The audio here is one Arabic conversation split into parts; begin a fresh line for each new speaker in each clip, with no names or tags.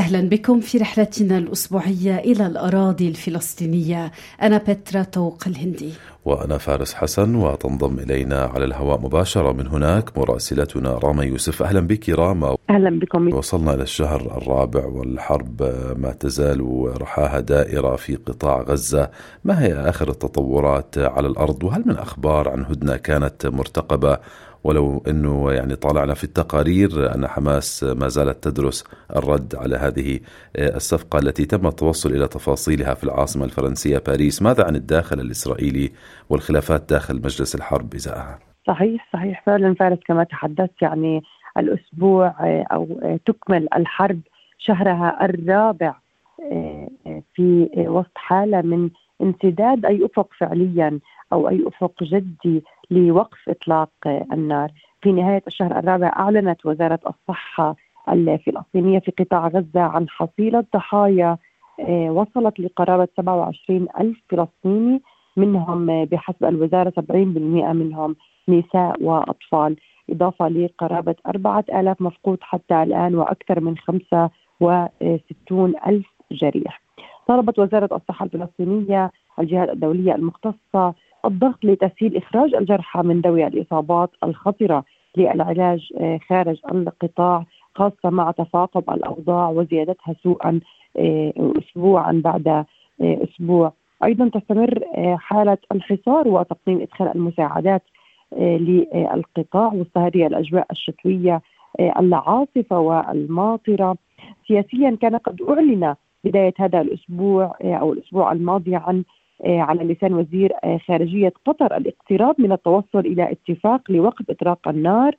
أهلا بكم في رحلتنا الأسبوعية إلى الأراضي الفلسطينية. أنا بترا طوق الهندي.
وأنا فارس حسن وتنضم إلينا على الهواء مباشرة من هناك مراسلتنا راما يوسف. أهلا بك راما.
أهلا بكم.
وصلنا إلى الشهر الرابع والحرب ما تزال رحاها دائرة في قطاع غزة. ما هي آخر التطورات على الأرض؟ وهل من أخبار عن هدنة كانت مرتقبة ولو إنه يعني طالعنا في التقارير أن حماس ما زالت تدرس الرد على هذه الصفقة التي تم التوصل إلى تفاصيلها في العاصمة الفرنسية باريس، ماذا عن الداخل الإسرائيلي والخلافات داخل مجلس الحرب إزاءها؟
صحيح صحيح فعلا فارس كما تحدثت يعني الأسبوع أو تكمل الحرب شهرها الرابع في وسط حالة من انسداد أي أفق فعليا أو أي أفق جدي لوقف إطلاق النار. في نهاية الشهر الرابع أعلنت وزارة الصحة الفلسطينية في قطاع غزة عن حصيلة ضحايا وصلت لقرابة 27 ألف فلسطيني منهم بحسب الوزارة 70% منهم نساء وأطفال إضافة لقرابة 4000 مفقود حتى الآن وأكثر من 65 ألف جريح. طلبت وزارة الصحة الفلسطينية الجهات الدولية المختصة الضغط لتسهيل إخراج الجرحى من ذوي الإصابات الخطرة للعلاج خارج القطاع خاصة مع تفاقم الأوضاع وزيادتها سوءا اسبوعا بعد أسبوع. أيضا تستمر حالة الحصار وتقنين إدخال المساعدات للقطاع وسط هذه الأجواء الشتوية العاصفة والماطرة. سياسيا كان قد أعلن بداية هذا الأسبوع أو الأسبوع الماضي عن على لسان وزير خارجية قطر الاقتراب من التوصل إلى اتفاق لوقف إطلاق النار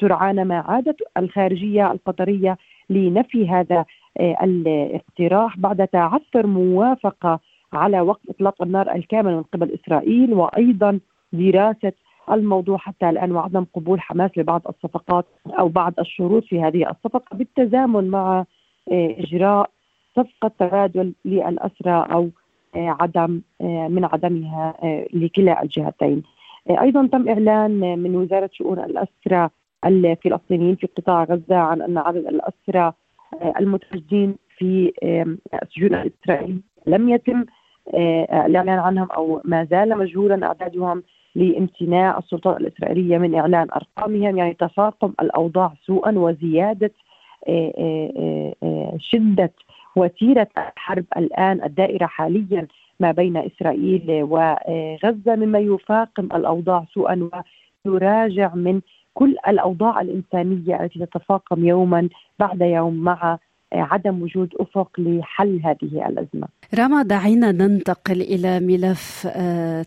سرعان ما عادت الخارجية القطرية لنفي هذا الاقتراح بعد تعثر موافقة على وقف إطلاق النار الكامل من قبل إسرائيل وأيضا دراسة الموضوع حتى الآن وعدم قبول حماس لبعض الصفقات أو بعض الشروط في هذه الصفقة بالتزامن مع إجراء صفقة تبادل للأسرى أو عدم من عدمها لكلا الجهتين. أيضا تم إعلان من وزارة شؤون الاسرى الفلسطينيين في قطاع غزة عن أن عدد الاسرى المتواجدين في السجون الإسرائيلية لم يتم الإعلان عنهم أو ما زال مجهولا أعدادهم لامتناع السلطات الإسرائيلية من إعلان أرقامهم يعني تفاقم الأوضاع سوءا وزيادة شدة وتيرة الحرب الآن الدائرة حاليا ما بين إسرائيل وغزة مما يفاقم الأوضاع سوءا ويراجع من كل الأوضاع الإنسانية التي تتفاقم يوما بعد يوم مع عدم وجود أفق لحل هذه الأزمة.
راما دعينا ننتقل إلى ملف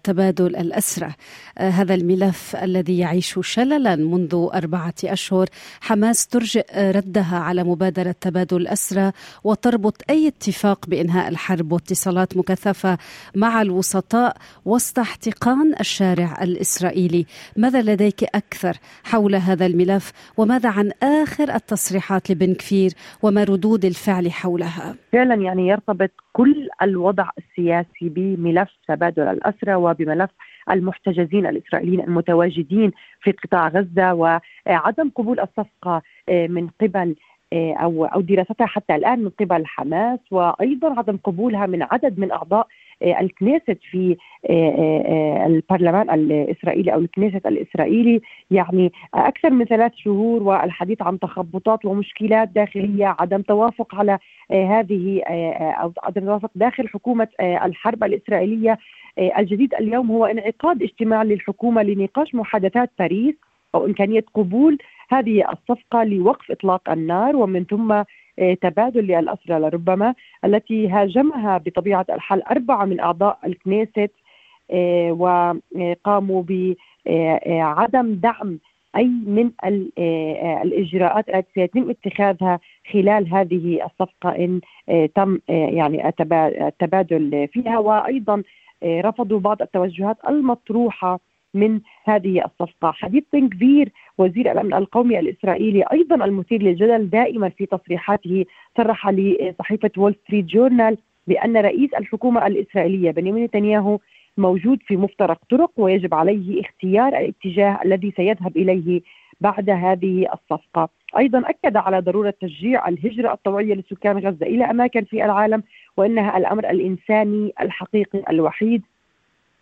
تبادل الاسرى، هذا الملف الذي يعيش شللا منذ أربعة أشهر، حماس ترجئ ردها على مبادرة تبادل الاسرى وتربط أي اتفاق بإنهاء الحرب واتصالات مكثفة مع الوسطاء وسط احتقان الشارع الإسرائيلي، ماذا لديك أكثر حول هذا الملف؟ وماذا عن آخر التصريحات لبن كفير؟ وما ردود الفعل حولها؟
فعلا يعني يرتبط كل الوضع السياسي بملف تبادل الأسرى وبملف المحتجزين الإسرائيليين المتواجدين في قطاع غزة وعدم قبول الصفقة من قبل أو أو دراستها حتى الآن من قبل حماس وأيضا عدم قبولها من عدد من أعضاء الكنيست في البرلمان الإسرائيلي أو الكنيست الإسرائيلي يعني أكثر من ثلاث شهور والحديث عن تخبطات ومشكلات داخلية عدم توافق على هذه أو عدم توافق داخل حكومة الحرب الإسرائيلية الجديد اليوم هو انعقاد اجتماع للحكومة لنقاش محادثات باريس أو إمكانية قبول هذه الصفقة لوقف إطلاق النار ومن ثم تبادل للأسرى لربما التي هاجمها بطبيعة الحال أربعة من أعضاء الكنيست وقاموا بعدم دعم أي من الإجراءات التي سيتم اتخاذها خلال هذه الصفقة إن تم يعني التبادل فيها. وأيضا رفضوا بعض التوجهات المطروحة من هذه الصفقة. حديث بن كفير وزير الأمن القومي الإسرائيلي أيضا المثير للجدل دائما في تصريحاته صرح لصحيفة وول ستريت جورنال بأن رئيس الحكومة الإسرائيلية بنيامين نتنياهو موجود في مفترق طرق ويجب عليه اختيار الاتجاه الذي سيذهب إليه بعد هذه الصفقة. أيضا أكد على ضرورة تشجيع الهجرة الطوعية لسكان غزة إلى أماكن في العالم وإنها الأمر الإنساني الحقيقي الوحيد.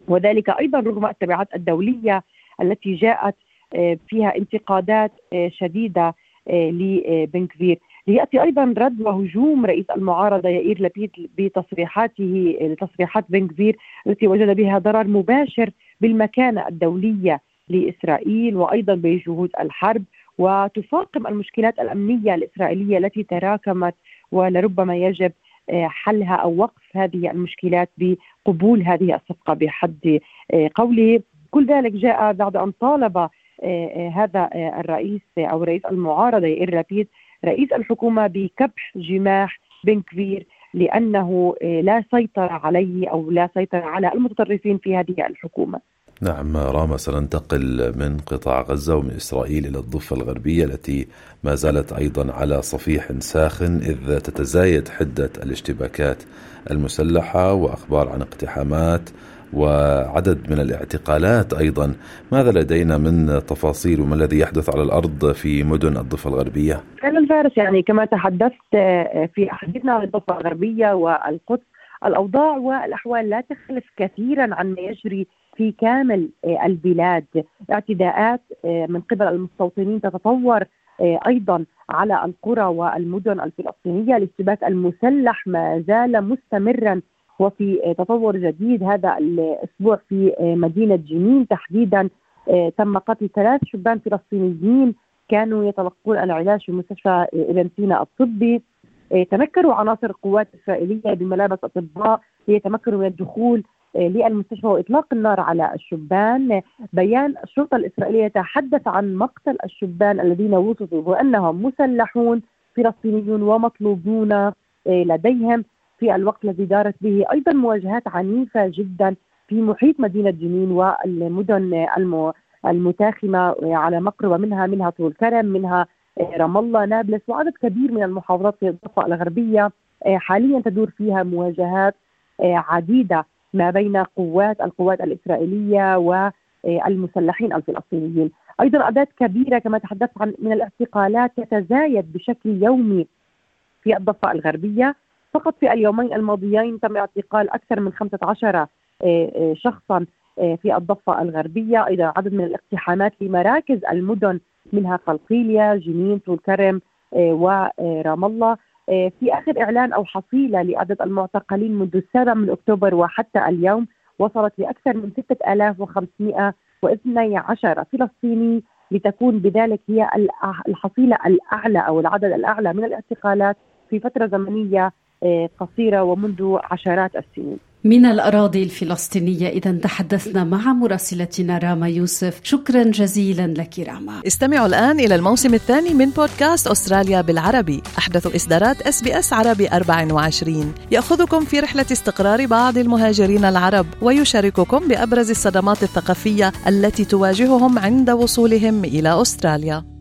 وذلك أيضا رغم التبعات الدولية التي جاءت آه، فيها انتقادات آه، شديدة آه، لبن كفير. ليأتي أيضا رد وهجوم رئيس المعارضة يائير لبيد بتصريحاته لتصريحات بن كفير التي وجد بها ضرر مباشر بالمكانة الدولية لإسرائيل وأيضا بجهود الحرب. وتفاقم المشكلات الأمنية الإسرائيلية التي تراكمت ولربما يجب حلها أو وقف هذه المشكلات بقبول هذه الصفقة بحد آه، قوله كل ذلك جاء بعد أن طالب آه، هذا الرئيس أو رئيس المعارضة يائير لابيد رئيس الحكومة بكبح جماح بن كفير لأنه لا سيطره عليه أو لا سيطره على المتطرفين في هذه الحكومة.
نعم راما سننتقل من قطاع غزة ومن إسرائيل إلى الضفة الغربية التي ما زالت أيضا على صفيح ساخن إذ تتزايد حدة الاشتباكات المسلحة وأخبار عن اقتحامات وعدد من الاعتقالات أيضا ماذا لدينا من تفاصيل وما الذي يحدث على الأرض في مدن الضفة الغربية؟
خلال فارس يعني كما تحدثت آه، في حديثنا عن الضفة الغربية والقدس الأوضاع والأحوال لا تختلف كثيرا عن ما يجري في كامل آه، البلاد. اعتداءات آه، من قبل المستوطنين تتطور أيضا على القرى والمدن الفلسطينية. الاشتباك المسلح ما زال مستمرا وفي تطور جديد. هذا الأسبوع في مدينة جنين تحديدا تم قتل ثلاث شبان فلسطينيين كانوا يتلقون العلاج في مستشفى ابن سينا الطبي. تمكنوا عناصر القوات الإسرائيلية بملابس أطباء ليتمكنوا من الدخول للمستشفى وإطلاق النار على الشبان. بيان الشرطة الإسرائيلية يتحدث عن مقتل الشبان الذين وصفوا بأنهم مسلحون فلسطينيون ومطلوبون لديهم في الوقت الذي دارت به أيضا مواجهات عنيفة جدا في محيط مدينة جنين والمدن المتاخمة على مقربه منها منها طول كرم منها رام الله نابلس وعدد كبير من المحافظات في الضفة الغربية. حاليا تدور فيها مواجهات عديدة. ما بين قوات القوات الإسرائيلية والمسلحين الفلسطينيين. أيضا اعداد كبيرة كما تحدثت عن من الاعتقالات تتزايد بشكل يومي في الضفة الغربية. فقط في اليومين الماضيين تم اعتقال أكثر من 15 آه، آه، شخصا آه، في الضفة الغربية. أيضا عدد من الاقتحامات لمراكز المدن منها قلقيلية جنين طول كرم ورام الله. في آخر إعلان أو حصيلة لعدد المعتقلين منذ السابع من أكتوبر وحتى اليوم وصلت لأكثر من 6512 فلسطيني لتكون بذلك هي الحصيلة الأعلى أو العدد الأعلى من الاعتقالات في فترة زمنية قصيرة ومنذ عشرات السنين.
من الأراضي الفلسطينية. إذا تحدثنا مع مراسلتنا راما يوسف. شكرا جزيلا لك راما.
استمعوا الآن إلى الموسم الثاني من بودكاست أستراليا بالعربي. أحدث إصدارات اس بي اس عربي 24 يأخذكم في رحلة استقرار بعض المهاجرين العرب ويشارككم بأبرز الصدمات الثقافية التي تواجههم عند وصولهم إلى أستراليا.